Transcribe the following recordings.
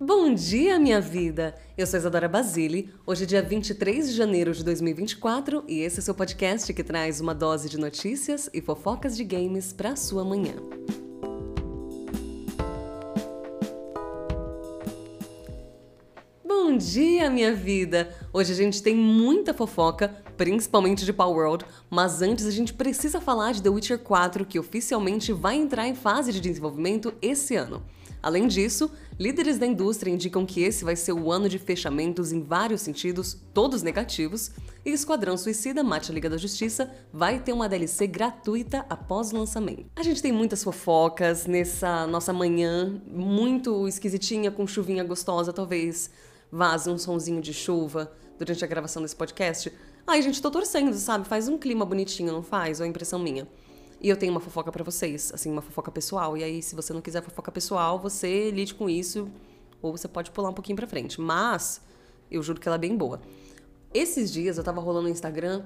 Bom dia, minha vida! Eu sou Isadora Basile. Hoje é dia 23 de janeiro de 2024 e esse é o seu podcast que traz uma dose de notícias e fofocas de games para sua manhã. Bom dia, minha vida! Hoje a gente tem muita fofoca, principalmente de Power World, mas antes a gente precisa falar de The Witcher 4, que oficialmente vai entrar em fase de desenvolvimento esse ano. Além disso, líderes da indústria indicam que esse vai ser o ano de fechamentos em vários sentidos, todos negativos, e Esquadrão Suicida Mate a Liga da Justiça vai ter uma DLC gratuita após o lançamento. A gente tem muitas fofocas nessa nossa manhã, muito esquisitinha, com chuvinha gostosa, talvez vaze um sonzinho de chuva durante a gravação desse podcast. Ai, gente, tô torcendo, sabe? Faz um clima bonitinho, não faz? Ou é impressão minha? E eu tenho uma fofoca para vocês, assim, uma fofoca pessoal. E aí, se você não quiser fofoca pessoal, você lide com isso, ou você pode pular um pouquinho pra frente. Mas, eu juro que ela é bem boa. Esses dias eu tava rolando no Instagram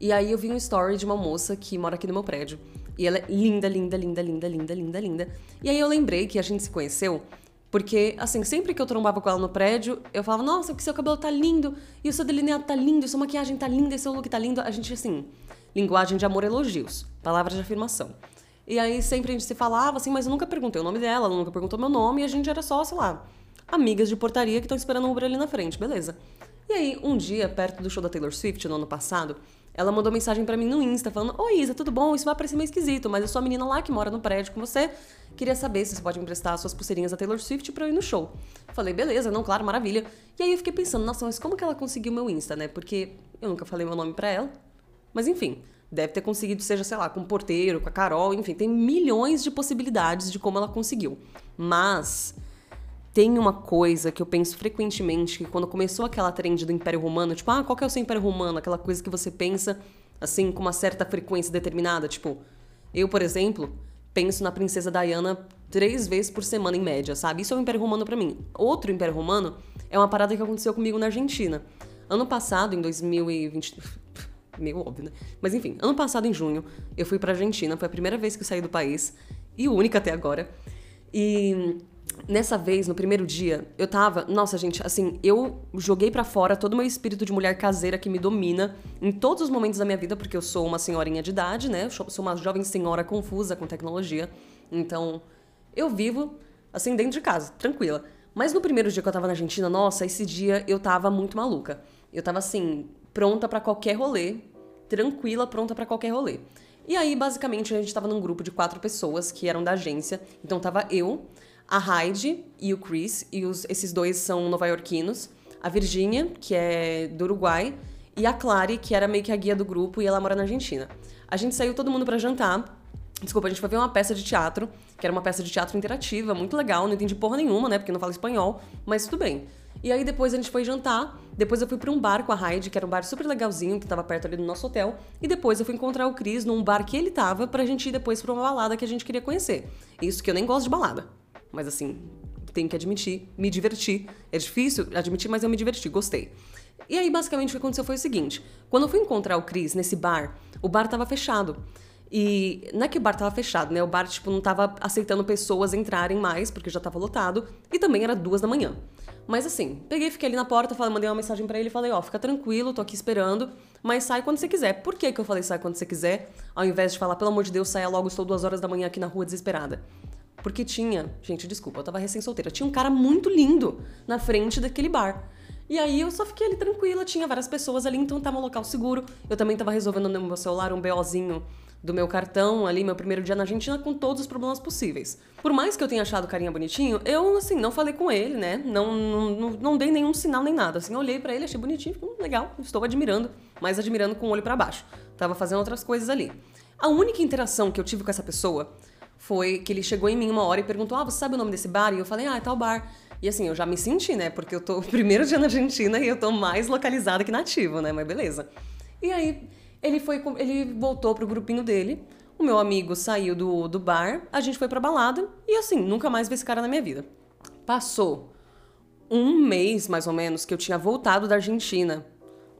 e aí eu vi um story de uma moça que mora aqui no meu prédio. E ela é linda, linda, linda, linda, linda, linda, linda. E aí eu lembrei que a gente se conheceu porque, assim, sempre que eu trombava com ela no prédio, eu falava, nossa, que seu cabelo tá lindo, e o seu delineado tá lindo, e sua maquiagem tá linda, e seu look tá lindo. A gente, assim, linguagem de amor elogios, palavras de afirmação. E aí sempre a gente se falava assim, mas eu nunca perguntei o nome dela, ela nunca perguntou meu nome, e a gente era só, sei lá, amigas de portaria que estão esperando um Uber ali na frente, beleza. E aí, um dia, perto do show da Taylor Swift, no ano passado, ela mandou mensagem para mim no Insta falando: Oi, Isa, tudo bom? Isso vai parecer meio esquisito, mas eu sou a menina lá que mora no prédio com você. Queria saber se você pode me emprestar suas pulseirinhas da Taylor Swift pra eu ir no show. Falei, beleza, não, claro, maravilha. E aí eu fiquei pensando, nossa, mas como que ela conseguiu meu Insta, né? Porque eu nunca falei meu nome pra ela. Mas enfim, deve ter conseguido, seja, sei lá, com o porteiro, com a Carol, enfim, tem milhões de possibilidades de como ela conseguiu. Mas tem uma coisa que eu penso frequentemente, que quando começou aquela trend do Império Romano, tipo, ah, qual que é o seu Império Romano? Aquela coisa que você pensa, assim, com uma certa frequência determinada. Tipo, eu, por exemplo, penso na princesa Diana três vezes por semana, em média, sabe? Isso é o Império Romano para mim. Outro Império Romano é uma parada que aconteceu comigo na Argentina. Ano passado, em 2020 meio óbvio, né? Mas enfim, ano passado, em junho, eu fui pra Argentina, foi a primeira vez que eu saí do país, e única até agora. E nessa vez, no primeiro dia, eu tava. Nossa, gente, assim, eu joguei para fora todo o meu espírito de mulher caseira que me domina em todos os momentos da minha vida, porque eu sou uma senhorinha de idade, né? sou uma jovem senhora confusa com tecnologia. Então, eu vivo, assim, dentro de casa, tranquila. Mas no primeiro dia que eu tava na Argentina, nossa, esse dia eu tava muito maluca. Eu tava assim, pronta para qualquer rolê, tranquila, pronta para qualquer rolê. E aí, basicamente, a gente tava num grupo de quatro pessoas que eram da agência. Então tava eu, a Heidi e o Chris, e os, esses dois são nova-iorquinos. A Virginia, que é do Uruguai, e a Clary, que era meio que a guia do grupo e ela mora na Argentina. A gente saiu todo mundo para jantar. Desculpa, a gente foi ver uma peça de teatro, que era uma peça de teatro interativa, muito legal, não entendi porra nenhuma, né, porque não falo espanhol, mas tudo bem. E aí depois a gente foi jantar. Depois eu fui para um bar com a Heidi, que era um bar super legalzinho, que tava perto ali do nosso hotel. E depois eu fui encontrar o Cris num bar que ele tava pra gente ir depois pra uma balada que a gente queria conhecer. Isso que eu nem gosto de balada. Mas assim, tenho que admitir, me diverti. É difícil admitir, mas eu me diverti, gostei. E aí, basicamente, o que aconteceu foi o seguinte: quando eu fui encontrar o Cris nesse bar, o bar tava fechado. E não é que o bar tava fechado, né? O bar, tipo, não tava aceitando pessoas entrarem mais, porque já tava lotado. E também era duas da manhã. Mas assim, peguei, fiquei ali na porta, falei, mandei uma mensagem para ele e falei, ó, oh, fica tranquilo, tô aqui esperando, mas sai quando você quiser. Por que, que eu falei sai quando você quiser, ao invés de falar, pelo amor de Deus, saia logo, estou duas horas da manhã aqui na rua desesperada? Porque tinha, gente, desculpa, eu tava recém-solteira, tinha um cara muito lindo na frente daquele bar. E aí eu só fiquei ali tranquila, tinha várias pessoas ali, então tava um local seguro. Eu também tava resolvendo no meu celular um BOzinho do meu cartão ali, meu primeiro dia na Argentina, com todos os problemas possíveis. Por mais que eu tenha achado o carinha bonitinho, eu, assim, não falei com ele, né? Não, não, não dei nenhum sinal nem nada. Assim, olhei para ele, achei bonitinho, hum, legal, estou admirando, mas admirando com o olho para baixo. Tava fazendo outras coisas ali. A única interação que eu tive com essa pessoa foi que ele chegou em mim uma hora e perguntou: Ah, você sabe o nome desse bar? E eu falei: Ah, é tal bar. E assim, eu já me senti, né? Porque eu tô primeiro dia na Argentina e eu tô mais localizada que nativo, né? Mas beleza. E aí, ele foi, ele voltou pro grupinho dele. O meu amigo saiu do, do bar, a gente foi pra balada e assim, nunca mais vi esse cara na minha vida. Passou um mês, mais ou menos, que eu tinha voltado da Argentina.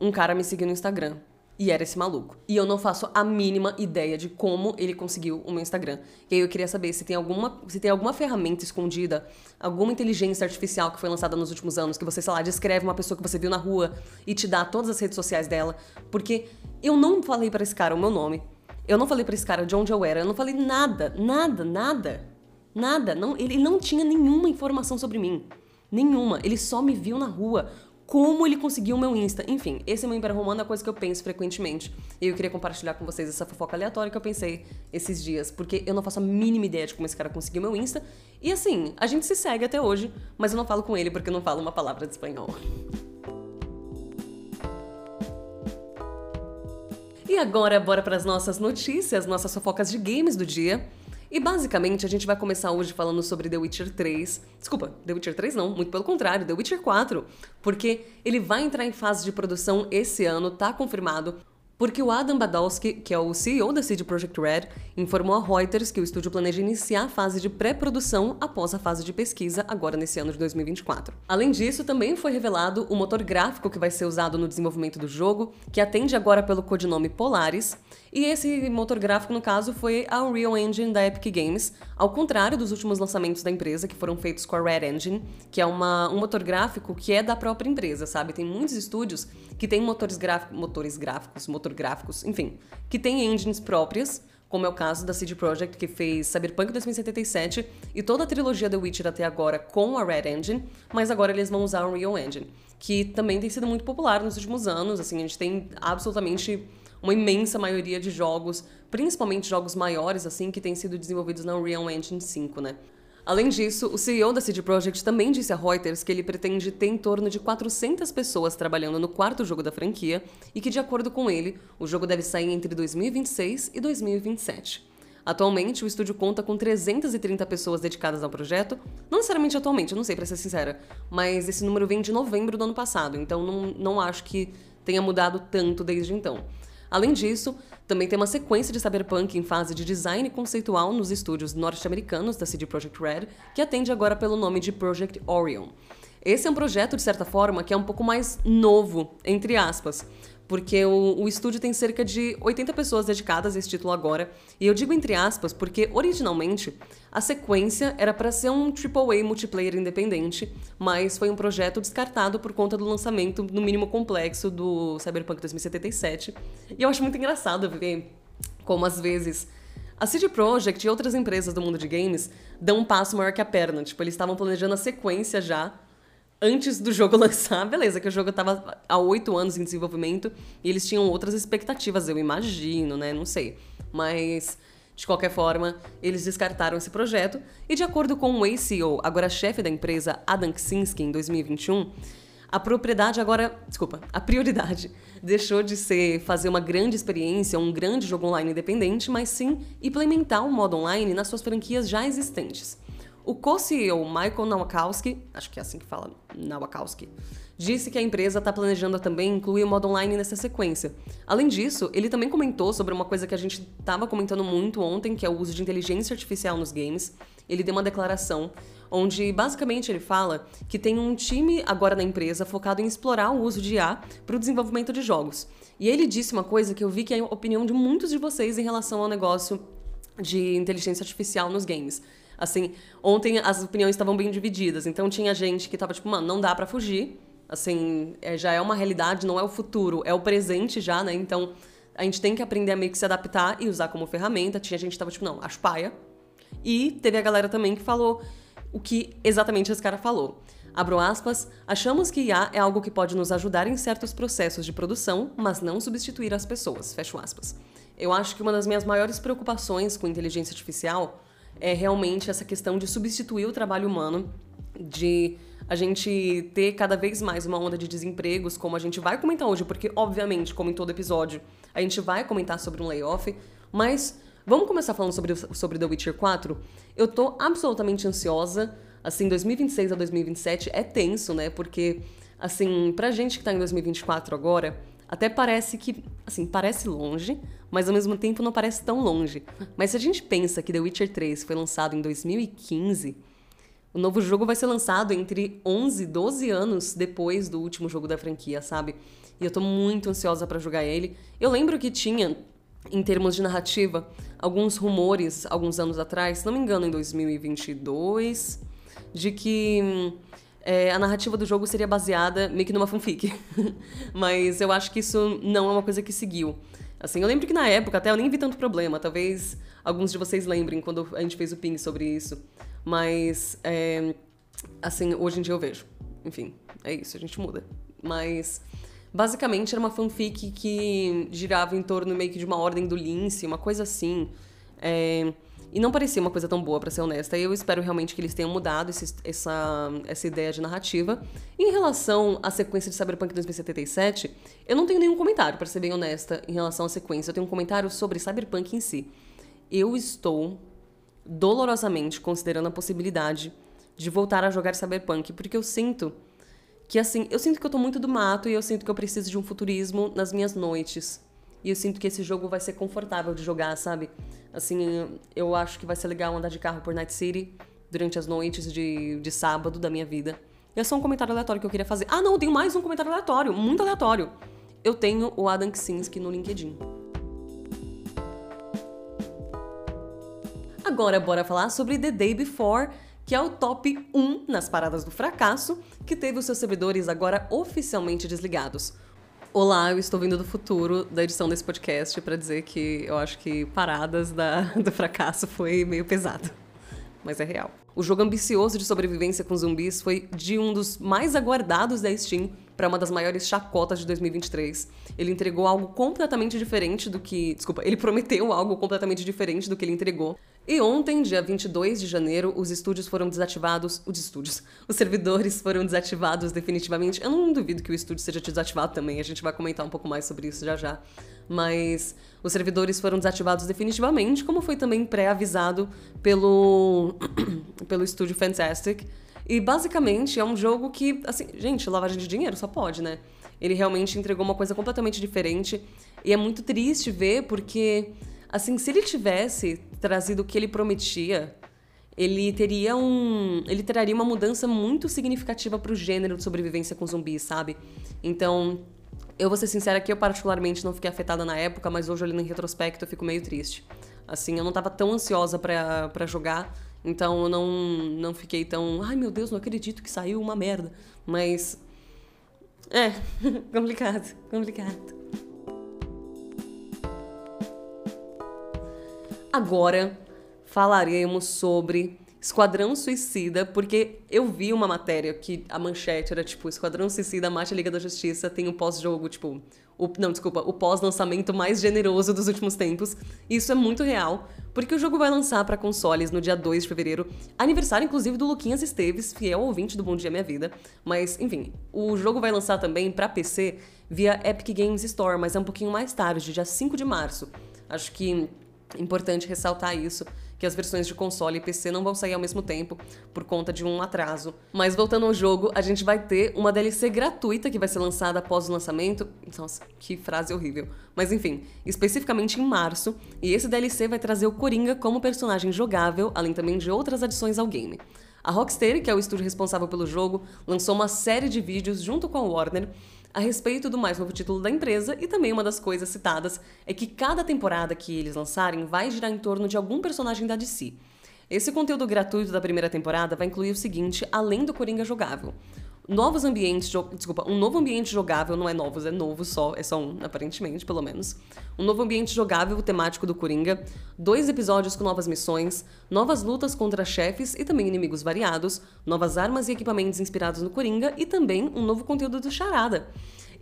Um cara me seguiu no Instagram. E era esse maluco. E eu não faço a mínima ideia de como ele conseguiu o meu Instagram. E aí eu queria saber se tem alguma, se tem alguma ferramenta escondida, alguma inteligência artificial que foi lançada nos últimos anos, que você, sei lá, descreve uma pessoa que você viu na rua e te dá todas as redes sociais dela. Porque eu não falei para esse cara o meu nome. Eu não falei para esse cara de onde eu era. Eu não falei nada, nada, nada. Nada. Não, ele não tinha nenhuma informação sobre mim. Nenhuma. Ele só me viu na rua como ele conseguiu o meu Insta. Enfim, esse é meu Império Romano, é coisa que eu penso frequentemente. E eu queria compartilhar com vocês essa fofoca aleatória que eu pensei esses dias, porque eu não faço a mínima ideia de como esse cara conseguiu o meu Insta. E assim, a gente se segue até hoje, mas eu não falo com ele porque eu não falo uma palavra de espanhol. E agora, bora para as nossas notícias, nossas fofocas de games do dia. E basicamente a gente vai começar hoje falando sobre The Witcher 3. Desculpa, The Witcher 3 não, muito pelo contrário, The Witcher 4. Porque ele vai entrar em fase de produção esse ano, tá confirmado. Porque o Adam Badowski, que é o CEO da CD Projekt Red, informou a Reuters que o estúdio planeja iniciar a fase de pré-produção após a fase de pesquisa, agora nesse ano de 2024. Além disso, também foi revelado o motor gráfico que vai ser usado no desenvolvimento do jogo, que atende agora pelo codinome Polaris, e esse motor gráfico, no caso, foi a Unreal Engine da Epic Games, ao contrário dos últimos lançamentos da empresa, que foram feitos com a Red Engine, que é uma, um motor gráfico que é da própria empresa, sabe? Tem muitos estúdios que têm motores, motores gráficos, motor gráficos, enfim, que têm engines próprias, como é o caso da CD Projekt, que fez Cyberpunk 2077 e toda a trilogia The Witcher até agora com a Red Engine, mas agora eles vão usar a Unreal Engine, que também tem sido muito popular nos últimos anos, assim, a gente tem absolutamente uma imensa maioria de jogos, principalmente jogos maiores, assim, que têm sido desenvolvidos na Unreal Engine 5, né? Além disso, o CEO da CD Projekt também disse a Reuters que ele pretende ter em torno de 400 pessoas trabalhando no quarto jogo da franquia e que, de acordo com ele, o jogo deve sair entre 2026 e 2027. Atualmente, o estúdio conta com 330 pessoas dedicadas ao projeto. Não necessariamente atualmente, eu não sei para ser sincera, mas esse número vem de novembro do ano passado, então não, não acho que tenha mudado tanto desde então. Além disso, também tem uma sequência de cyberpunk em fase de design conceitual nos estúdios norte-americanos da CD Projekt Red, que atende agora pelo nome de Project Orion. Esse é um projeto, de certa forma, que é um pouco mais novo, entre aspas, porque o, o, estúdio tem cerca de 80 pessoas dedicadas a esse título agora. E eu digo entre aspas porque originalmente a sequência era para ser um AAA multiplayer independente, mas foi um projeto descartado por conta do lançamento, no mínimo complexo, do Cyberpunk 2077. E eu acho muito engraçado ver como às vezes a CD Projekt e outras empresas do mundo de games dão um passo maior que a perna. Tipo, eles estavam planejando a sequência já antes do jogo lançar, beleza, que o jogo estava há oito anos em desenvolvimento e eles tinham outras expectativas, eu imagino, né? Não sei. Mas, de qualquer forma, eles descartaram esse projeto e, de acordo com o ACO, agora chefe da empresa, Adam Ksinski, em 2021, a propriedade agora, desculpa, a prioridade deixou de ser fazer uma grande experiência, um grande jogo online independente, mas sim implementar o um modo online nas suas franquias já existentes. O co-CEO Michael Nowakowski, acho que é assim que fala, Nowakowski, disse que a empresa está planejando também incluir o modo online nessa sequência. Além disso, ele também comentou sobre uma coisa que a gente estava comentando muito ontem, que é o uso de inteligência artificial nos games. Ele deu uma declaração onde basicamente ele fala que tem um time agora na empresa focado em explorar o uso de IA para o desenvolvimento de jogos. E ele disse uma coisa que eu vi que é a opinião de muitos de vocês em relação ao negócio de inteligência artificial nos games. Assim, ontem as opiniões estavam bem divididas. Então tinha gente que tava tipo, mano, não dá para fugir. Assim, é, já é uma realidade, não é o futuro, é o presente já, né? Então a gente tem que aprender a meio que se adaptar e usar como ferramenta. Tinha gente que tava tipo, não, acho paia. E teve a galera também que falou o que exatamente esse cara falou. Abro aspas, achamos que IA é algo que pode nos ajudar em certos processos de produção, mas não substituir as pessoas. Fecho aspas. Eu acho que uma das minhas maiores preocupações com inteligência artificial é realmente essa questão de substituir o trabalho humano, de a gente ter cada vez mais uma onda de desempregos, como a gente vai comentar hoje, porque, obviamente, como em todo episódio, a gente vai comentar sobre um layoff, mas vamos começar falando sobre, sobre The Witcher 4? Eu tô absolutamente ansiosa, assim, 2026 a 2027 é tenso, né, porque, assim, pra gente que tá em 2024 agora, até parece que, assim, parece longe, mas ao mesmo tempo não parece tão longe. Mas se a gente pensa que The Witcher 3 foi lançado em 2015, O novo jogo vai ser lançado entre 11 e 12 anos depois do último jogo da franquia, sabe? E eu tô muito ansiosa para jogar ele. Eu lembro que tinha, em termos de narrativa, alguns rumores alguns anos atrás, se não me engano, em 2022, de que é, a narrativa do jogo seria baseada meio que numa fanfic. Mas eu acho que isso não é uma coisa que seguiu. Assim, eu lembro que na época até eu nem vi tanto problema. Talvez alguns de vocês lembrem quando a gente fez o ping sobre isso. Mas, é, assim, hoje em dia eu vejo. Enfim, é isso, a gente muda. Mas, basicamente era uma fanfic que girava em torno meio que de uma ordem do Lince, uma coisa assim. É, e não parecia uma coisa tão boa, para ser honesta. Eu espero realmente que eles tenham mudado esse, essa, essa ideia de narrativa. Em relação à sequência de Cyberpunk 2077, eu não tenho nenhum comentário, para ser bem honesta, em relação à sequência. Eu tenho um comentário sobre Cyberpunk em si. Eu estou dolorosamente considerando a possibilidade de voltar a jogar Cyberpunk, porque eu sinto que assim, eu sinto que eu tô muito do mato e eu sinto que eu preciso de um futurismo nas minhas noites. E eu sinto que esse jogo vai ser confortável de jogar, sabe? Assim, eu acho que vai ser legal andar de carro por Night City durante as noites de, de sábado da minha vida. E é só um comentário aleatório que eu queria fazer. Ah, não, eu tenho mais um comentário aleatório, muito aleatório. Eu tenho o Adam Ksinski no LinkedIn. Agora, bora falar sobre The Day Before, que é o top 1 nas paradas do fracasso, que teve os seus servidores agora oficialmente desligados. Olá, eu estou vindo do futuro da edição desse podcast para dizer que eu acho que paradas da, do fracasso foi meio pesado. Mas é real. O jogo ambicioso de sobrevivência com zumbis foi de um dos mais aguardados da Steam para uma das maiores chacotas de 2023. Ele entregou algo completamente diferente do que. Desculpa, ele prometeu algo completamente diferente do que ele entregou. E ontem, dia 22 de janeiro, os estúdios foram desativados. Os estúdios. Os servidores foram desativados definitivamente. Eu não duvido que o estúdio seja desativado também, a gente vai comentar um pouco mais sobre isso já já. Mas os servidores foram desativados definitivamente, como foi também pré-avisado pelo, pelo estúdio Fantastic. E basicamente é um jogo que, assim, gente, lavagem de dinheiro só pode, né? Ele realmente entregou uma coisa completamente diferente. E é muito triste ver, porque, assim, se ele tivesse trazido o que ele prometia, ele teria um. Ele traria uma mudança muito significativa pro gênero de sobrevivência com zumbis, sabe? Então, eu vou ser sincera que eu particularmente não fiquei afetada na época, mas hoje olhando em retrospecto eu fico meio triste. Assim, eu não tava tão ansiosa para jogar, então eu não, não fiquei tão. Ai meu Deus, não acredito que saiu uma merda. Mas. É, complicado, complicado. Agora falaremos sobre Esquadrão Suicida, porque eu vi uma matéria que a manchete era tipo: Esquadrão Suicida mate a Liga da Justiça, tem o pós-jogo, tipo. O, não, desculpa, o pós-lançamento mais generoso dos últimos tempos. Isso é muito real, porque o jogo vai lançar para consoles no dia 2 de fevereiro, aniversário inclusive do Luquinhas Esteves, fiel ouvinte do Bom Dia Minha Vida. Mas, enfim, o jogo vai lançar também para PC via Epic Games Store, mas é um pouquinho mais tarde, dia 5 de março. Acho que importante ressaltar isso que as versões de console e PC não vão sair ao mesmo tempo por conta de um atraso. Mas voltando ao jogo, a gente vai ter uma DLC gratuita que vai ser lançada após o lançamento. Nossa, que frase horrível. Mas enfim, especificamente em março, e esse DLC vai trazer o Coringa como personagem jogável, além também de outras adições ao game. A Rocksteady, que é o estúdio responsável pelo jogo, lançou uma série de vídeos junto com a Warner a respeito do mais novo título da empresa e também uma das coisas citadas é que cada temporada que eles lançarem vai girar em torno de algum personagem da DC. Esse conteúdo gratuito da primeira temporada vai incluir o seguinte, além do Coringa jogável novos ambientes, desculpa, um novo ambiente jogável, não é novos, é novo só, é só um, aparentemente, pelo menos. Um novo ambiente jogável temático do Coringa, dois episódios com novas missões, novas lutas contra chefes e também inimigos variados, novas armas e equipamentos inspirados no Coringa e também um novo conteúdo do Charada.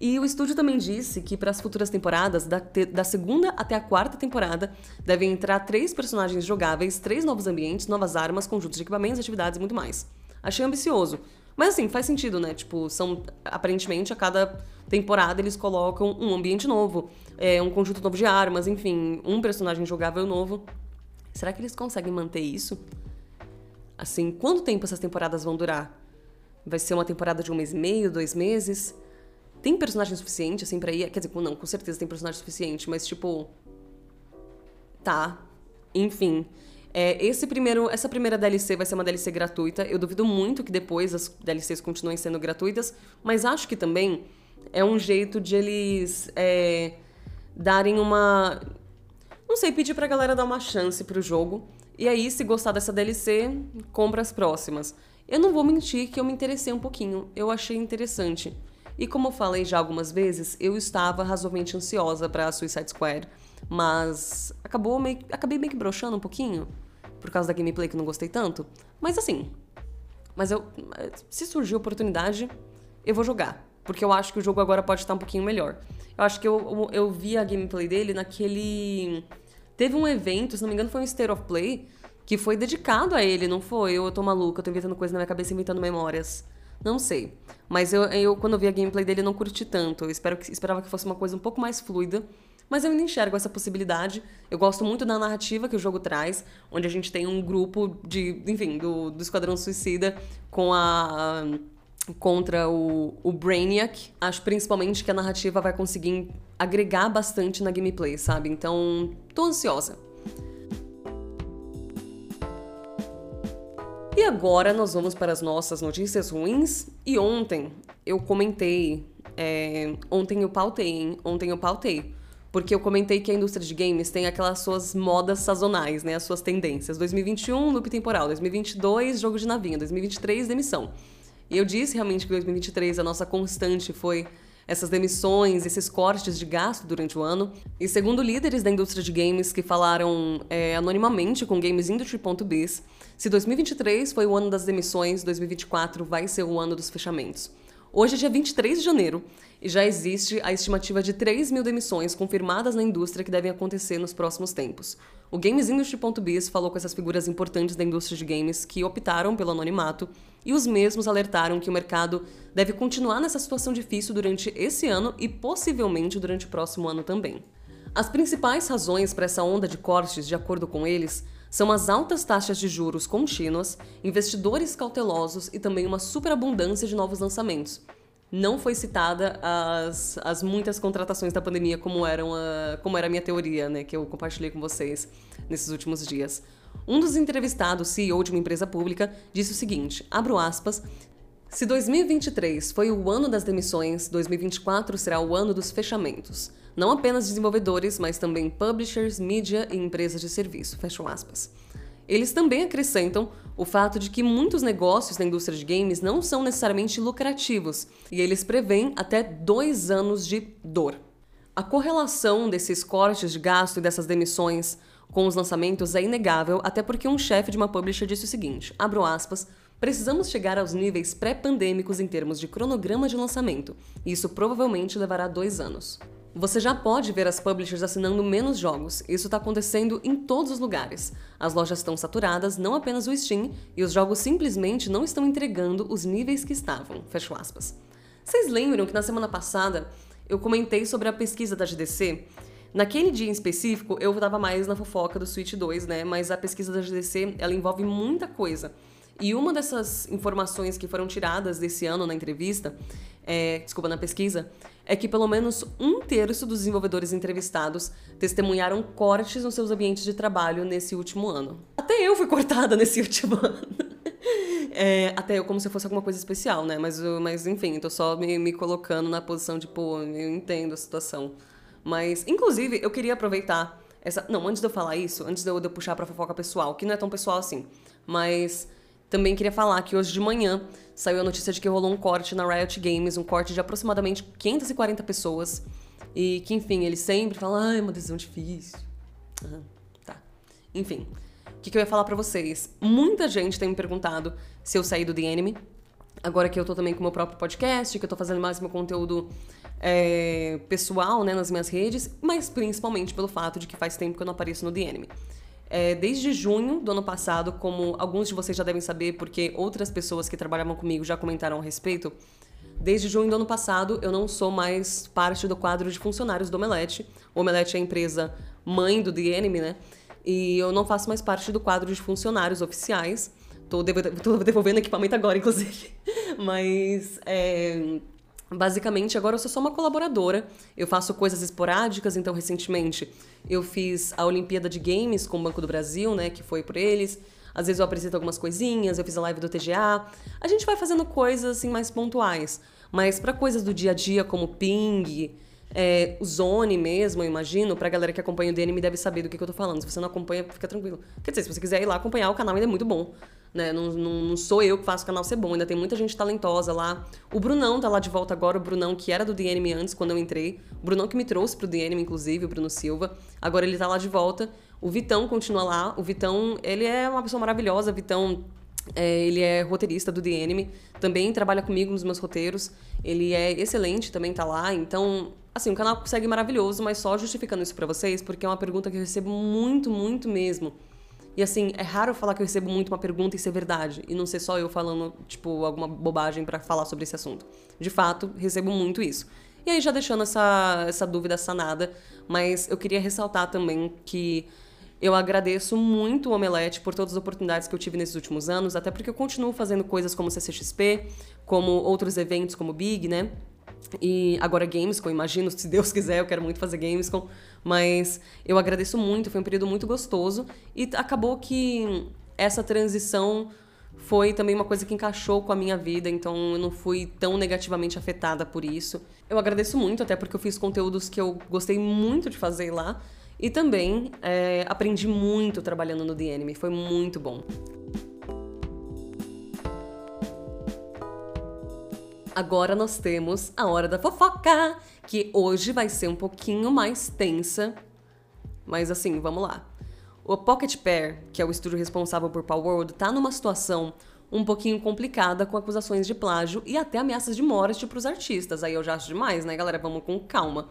E o estúdio também disse que para as futuras temporadas, da, da, segunda até a quarta temporada, devem entrar três personagens jogáveis, três novos ambientes, novas armas, conjuntos de equipamentos, atividades e muito mais. Achei ambicioso, mas assim, faz sentido, né? Tipo, são. Aparentemente, a cada temporada eles colocam um ambiente novo, é, um conjunto novo de armas, enfim, um personagem jogável novo. Será que eles conseguem manter isso? Assim, quanto tempo essas temporadas vão durar? Vai ser uma temporada de um mês e meio, dois meses? Tem personagem suficiente, assim, pra ir? Quer dizer, não, com certeza tem personagem suficiente, mas tipo. Tá. Enfim. É, esse primeiro, essa primeira DLC vai ser uma DLC gratuita. Eu duvido muito que depois as DLCs continuem sendo gratuitas, mas acho que também é um jeito de eles é, darem uma. Não sei, pedir pra galera dar uma chance pro jogo. E aí, se gostar dessa DLC, compra as próximas. Eu não vou mentir que eu me interessei um pouquinho. Eu achei interessante. E como eu falei já algumas vezes, eu estava razoavelmente ansiosa para Suicide Squad, mas acabou meio, acabei meio que broxando um pouquinho por causa da gameplay que eu não gostei tanto. Mas assim, mas eu se surgir oportunidade, eu vou jogar, porque eu acho que o jogo agora pode estar um pouquinho melhor. Eu acho que eu, eu, eu vi a gameplay dele naquele Teve um evento, se não me engano, foi um State of Play, que foi dedicado a ele, não foi? Eu tô maluca, eu tô inventando coisa na minha cabeça, inventando memórias. Não sei. Mas eu, eu quando eu vi a gameplay dele, não curti tanto. Eu espero que, esperava que fosse uma coisa um pouco mais fluida. Mas eu ainda enxergo essa possibilidade. Eu gosto muito da narrativa que o jogo traz, onde a gente tem um grupo de, enfim, do, do Esquadrão Suicida com a. contra o, o Brainiac. Acho principalmente que a narrativa vai conseguir agregar bastante na gameplay, sabe? Então, tô ansiosa. E agora nós vamos para as nossas notícias ruins. E ontem eu comentei. É, ontem eu pautei, hein? Ontem eu pautei. Porque eu comentei que a indústria de games tem aquelas suas modas sazonais, né? As suas tendências. 2021, loop temporal. 2022, jogo de navinha. 2023, demissão. E eu disse realmente que 2023 a nossa constante foi essas demissões, esses cortes de gasto durante o ano. E segundo líderes da indústria de games que falaram é, anonimamente com GamesIndustry.biz, se 2023 foi o ano das demissões, 2024 vai ser o ano dos fechamentos. Hoje é dia 23 de janeiro e já existe a estimativa de 3 mil demissões confirmadas na indústria que devem acontecer nos próximos tempos. O GamesIndustry.biz falou com essas figuras importantes da indústria de games que optaram pelo anonimato e os mesmos alertaram que o mercado deve continuar nessa situação difícil durante esse ano e possivelmente durante o próximo ano também. As principais razões para essa onda de cortes, de acordo com eles, são as altas taxas de juros contínuas, investidores cautelosos e também uma superabundância de novos lançamentos. Não foi citada as, as muitas contratações da pandemia como, eram a, como era a minha teoria, né, que eu compartilhei com vocês nesses últimos dias. Um dos entrevistados, CEO de uma empresa pública, disse o seguinte, abro aspas, se 2023 foi o ano das demissões, 2024 será o ano dos fechamentos. Não apenas desenvolvedores, mas também publishers, mídia e empresas de serviço. Fecham aspas. Eles também acrescentam o fato de que muitos negócios na indústria de games não são necessariamente lucrativos e eles prevêem até dois anos de dor. A correlação desses cortes de gasto e dessas demissões com os lançamentos é inegável, até porque um chefe de uma publisher disse o seguinte: abro aspas. Precisamos chegar aos níveis pré-pandêmicos em termos de cronograma de lançamento, e isso provavelmente levará dois anos. Você já pode ver as publishers assinando menos jogos. Isso está acontecendo em todos os lugares. As lojas estão saturadas, não apenas o Steam, e os jogos simplesmente não estão entregando os níveis que estavam. Fecho aspas. Vocês lembram que na semana passada eu comentei sobre a pesquisa da GDC? Naquele dia em específico, eu estava mais na fofoca do Switch 2, né? Mas a pesquisa da GDC, ela envolve muita coisa. E uma dessas informações que foram tiradas desse ano na entrevista, é, desculpa, na pesquisa, é que pelo menos um terço dos desenvolvedores entrevistados testemunharam cortes nos seus ambientes de trabalho nesse último ano. Até eu fui cortada nesse último ano. É, até eu como se fosse alguma coisa especial, né? Mas, mas enfim, tô só me, me colocando na posição de, pô, eu entendo a situação. Mas, inclusive, eu queria aproveitar essa. Não, antes de eu falar isso, antes de eu, de eu puxar pra fofoca pessoal, que não é tão pessoal assim, mas também queria falar que hoje de manhã saiu a notícia de que rolou um corte na Riot Games, um corte de aproximadamente 540 pessoas. E que, enfim, eles sempre falam, ah, é uma decisão difícil. Uhum, tá. Enfim, o que, que eu ia falar para vocês? Muita gente tem me perguntado se eu saí do The Enemy. Agora que eu tô também com o meu próprio podcast, que eu tô fazendo mais meu conteúdo é, pessoal, né, nas minhas redes, mas principalmente pelo fato de que faz tempo que eu não apareço no The Enemy. É, desde junho do ano passado, como alguns de vocês já devem saber, porque outras pessoas que trabalhavam comigo já comentaram a respeito, desde junho do ano passado eu não sou mais parte do quadro de funcionários do Omelete. O Omelete é a empresa mãe do The Enemy, né? E eu não faço mais parte do quadro de funcionários oficiais. Tô, devolvendo equipamento agora, inclusive. Mas. É Basicamente, agora eu sou só uma colaboradora. Eu faço coisas esporádicas, então recentemente eu fiz a Olimpíada de Games com o Banco do Brasil, né, que foi por eles. Às vezes eu apresento algumas coisinhas, eu fiz a live do TGA. A gente vai fazendo coisas assim mais pontuais, mas para coisas do dia a dia como ping, é, o Zone mesmo, eu imagino, pra galera que acompanha o DNM deve saber do que, que eu tô falando. Se você não acompanha, fica tranquilo. Quer dizer, se você quiser ir lá acompanhar, o canal ainda é muito bom. Né? Não, não, não sou eu que faço o canal ser bom, ainda tem muita gente talentosa lá. O Brunão tá lá de volta agora, o Brunão que era do DNM antes, quando eu entrei. O Brunão que me trouxe pro DNM, inclusive, o Bruno Silva. Agora ele tá lá de volta. O Vitão continua lá. O Vitão, ele é uma pessoa maravilhosa. O Vitão é, ele é roteirista do Anime, também trabalha comigo nos meus roteiros. Ele é excelente, também tá lá. Então, Assim, o canal segue maravilhoso, mas só justificando isso para vocês, porque é uma pergunta que eu recebo muito, muito mesmo. E assim, é raro falar que eu recebo muito uma pergunta e ser verdade, e não ser só eu falando, tipo, alguma bobagem para falar sobre esse assunto. De fato, recebo muito isso. E aí, já deixando essa, essa dúvida sanada, mas eu queria ressaltar também que eu agradeço muito o Omelete por todas as oportunidades que eu tive nesses últimos anos, até porque eu continuo fazendo coisas como CCXP, como outros eventos como Big, né? E agora Gamescom, imagino, se Deus quiser, eu quero muito fazer Gamescom. Mas eu agradeço muito, foi um período muito gostoso. E acabou que essa transição foi também uma coisa que encaixou com a minha vida, então eu não fui tão negativamente afetada por isso. Eu agradeço muito, até porque eu fiz conteúdos que eu gostei muito de fazer lá. E também é, aprendi muito trabalhando no The Anime, foi muito bom. Agora nós temos a hora da fofoca, que hoje vai ser um pouquinho mais tensa. Mas assim, vamos lá. O Pocket Pair, que é o estúdio responsável por Power World, tá numa situação um pouquinho complicada com acusações de plágio e até ameaças de morte para os artistas. Aí eu já acho demais, né, galera? Vamos com calma.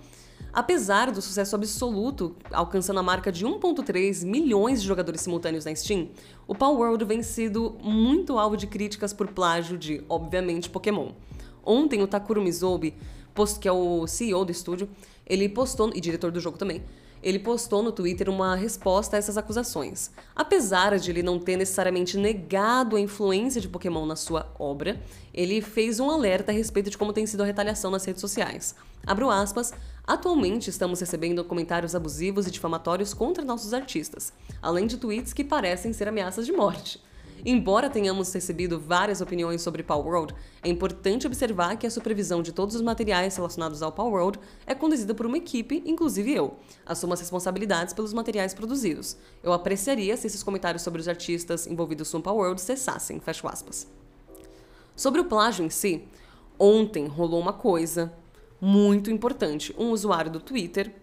Apesar do sucesso absoluto, alcançando a marca de 1.3 milhões de jogadores simultâneos na Steam, o Power World vem sido muito alvo de críticas por plágio de, obviamente, Pokémon. Ontem o Takuro Mizobi, que é o CEO do estúdio, ele postou, e diretor do jogo também, ele postou no Twitter uma resposta a essas acusações. Apesar de ele não ter necessariamente negado a influência de Pokémon na sua obra, ele fez um alerta a respeito de como tem sido a retaliação nas redes sociais. Abro aspas, atualmente estamos recebendo comentários abusivos e difamatórios contra nossos artistas, além de tweets que parecem ser ameaças de morte. Embora tenhamos recebido várias opiniões sobre Power World, é importante observar que a supervisão de todos os materiais relacionados ao Power World é conduzida por uma equipe, inclusive eu. Assumo as responsabilidades pelos materiais produzidos. Eu apreciaria se esses comentários sobre os artistas envolvidos no Power World cessassem, fecho aspas. Sobre o plágio em si, ontem rolou uma coisa muito importante. Um usuário do Twitter,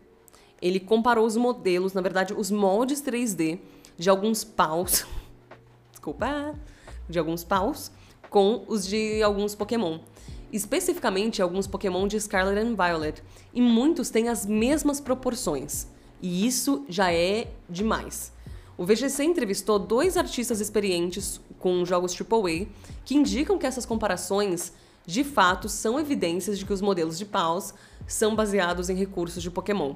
ele comparou os modelos, na verdade, os moldes 3D de alguns paus desculpa, de alguns paus, com os de alguns Pokémon. Especificamente alguns Pokémon de Scarlet and Violet. E muitos têm as mesmas proporções. E isso já é demais. O VGC entrevistou dois artistas experientes com jogos AAA que indicam que essas comparações de fato são evidências de que os modelos de paus são baseados em recursos de Pokémon.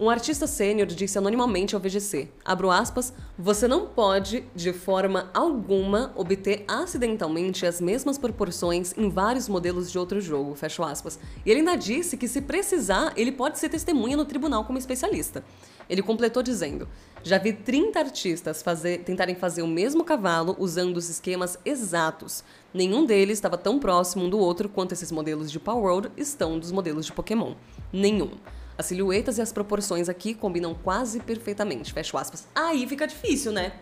Um artista sênior disse anonimamente ao VGC, abro aspas, você não pode, de forma alguma, obter acidentalmente as mesmas proporções em vários modelos de outro jogo, fecho aspas. E ele ainda disse que, se precisar, ele pode ser testemunha no tribunal como especialista. Ele completou dizendo: Já vi 30 artistas fazer, tentarem fazer o mesmo cavalo usando os esquemas exatos. Nenhum deles estava tão próximo um do outro quanto esses modelos de Power World estão dos modelos de Pokémon. Nenhum. As silhuetas e as proporções aqui combinam quase perfeitamente, fecho aspas. Aí fica difícil, né?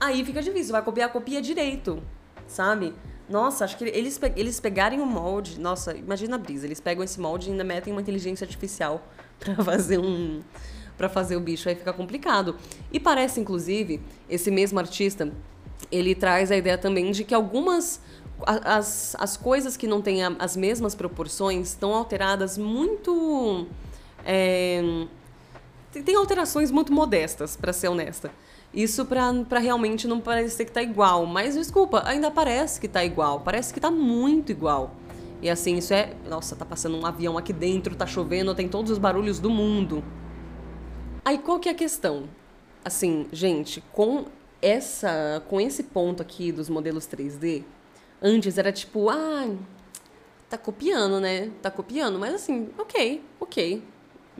Aí fica difícil, vai copiar, copia direito, sabe? Nossa, acho que eles, pe eles pegarem o molde. Nossa, imagina a brisa. Eles pegam esse molde e ainda metem uma inteligência artificial para fazer um. para fazer o bicho. Aí fica complicado. E parece, inclusive, esse mesmo artista, ele traz a ideia também de que algumas. As, as coisas que não têm as mesmas proporções estão alteradas muito é, tem alterações muito modestas, para ser honesta. Isso para realmente não parecer que tá igual. Mas desculpa, ainda parece que tá igual. Parece que tá muito igual. E assim, isso é. Nossa, tá passando um avião aqui dentro, tá chovendo, tem todos os barulhos do mundo. Aí qual que é a questão? Assim, gente, com essa. Com esse ponto aqui dos modelos 3D, antes era tipo, ah, tá copiando, né? Tá copiando, mas assim, ok, ok.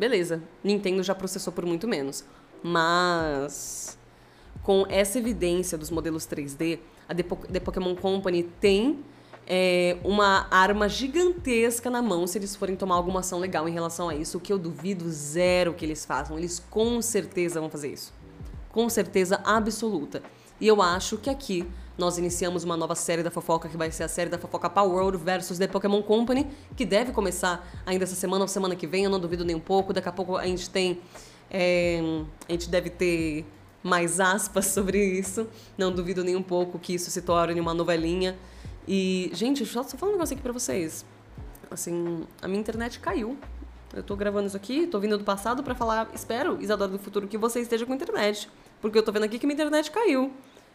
Beleza. Nintendo já processou por muito menos. Mas com essa evidência dos modelos 3D, a The, Pokémon Company tem é, uma arma gigantesca na mão se eles forem tomar alguma ação legal em relação a isso, o que eu duvido zero que eles façam. Eles com certeza vão fazer isso. Com certeza absoluta. E eu acho que aqui nós iniciamos uma nova série da fofoca, que vai ser a série da fofoca Power World versus The Pokémon Company, que deve começar ainda essa semana ou semana que vem, eu não duvido nem um pouco. Daqui a pouco a gente tem. É, a gente deve ter mais aspas sobre isso. Não duvido nem um pouco que isso se torne uma novelinha. E, gente, só, só falar um negócio aqui pra vocês. Assim, a minha internet caiu. Eu tô gravando isso aqui, tô vindo do passado para falar, espero, Isadora do futuro, que você esteja com internet. Porque eu tô vendo aqui que minha internet caiu.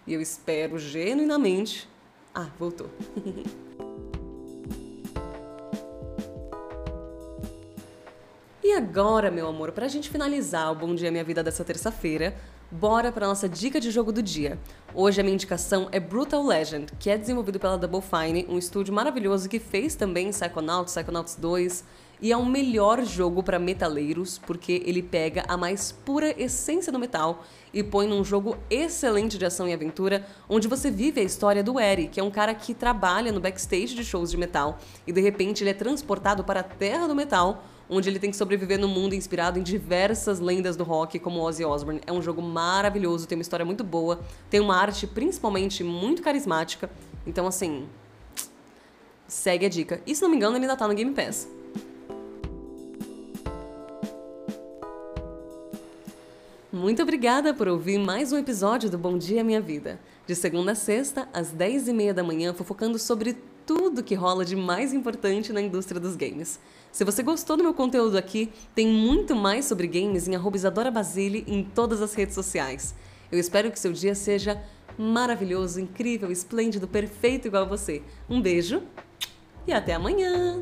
E eu espero genuinamente. Ah, voltou. e agora, meu amor, pra gente finalizar o Bom Dia Minha Vida dessa terça-feira, Bora para nossa dica de jogo do dia. Hoje a minha indicação é Brutal Legend, que é desenvolvido pela Double Fine, um estúdio maravilhoso que fez também Psychonauts, Psychonauts 2, e é o melhor jogo para metaleiros, porque ele pega a mais pura essência do metal e põe num jogo excelente de ação e aventura, onde você vive a história do Eri, que é um cara que trabalha no backstage de shows de metal e de repente ele é transportado para a terra do metal onde ele tem que sobreviver no mundo inspirado em diversas lendas do rock, como Ozzy Osbourne. É um jogo maravilhoso, tem uma história muito boa, tem uma arte principalmente muito carismática. Então, assim, segue a dica. E se não me engano, ele ainda tá no Game Pass. Muito obrigada por ouvir mais um episódio do Bom Dia Minha Vida. De segunda a sexta, às 10h30 da manhã, fofocando sobre tudo que rola de mais importante na indústria dos games. Se você gostou do meu conteúdo aqui, tem muito mais sobre games em Isadora Basile em todas as redes sociais. Eu espero que seu dia seja maravilhoso, incrível, esplêndido, perfeito igual a você. Um beijo e até amanhã!